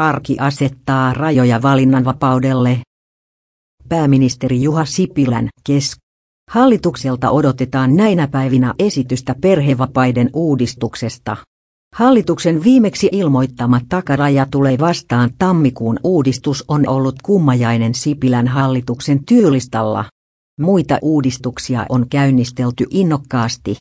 Arki asettaa rajoja valinnanvapaudelle. Pääministeri Juha Sipilän kesk. Hallitukselta odotetaan näinä päivinä esitystä perhevapaiden uudistuksesta. Hallituksen viimeksi ilmoittama takaraja tulee vastaan tammikuun uudistus on ollut kummajainen Sipilän hallituksen työlistalla. Muita uudistuksia on käynnistelty innokkaasti.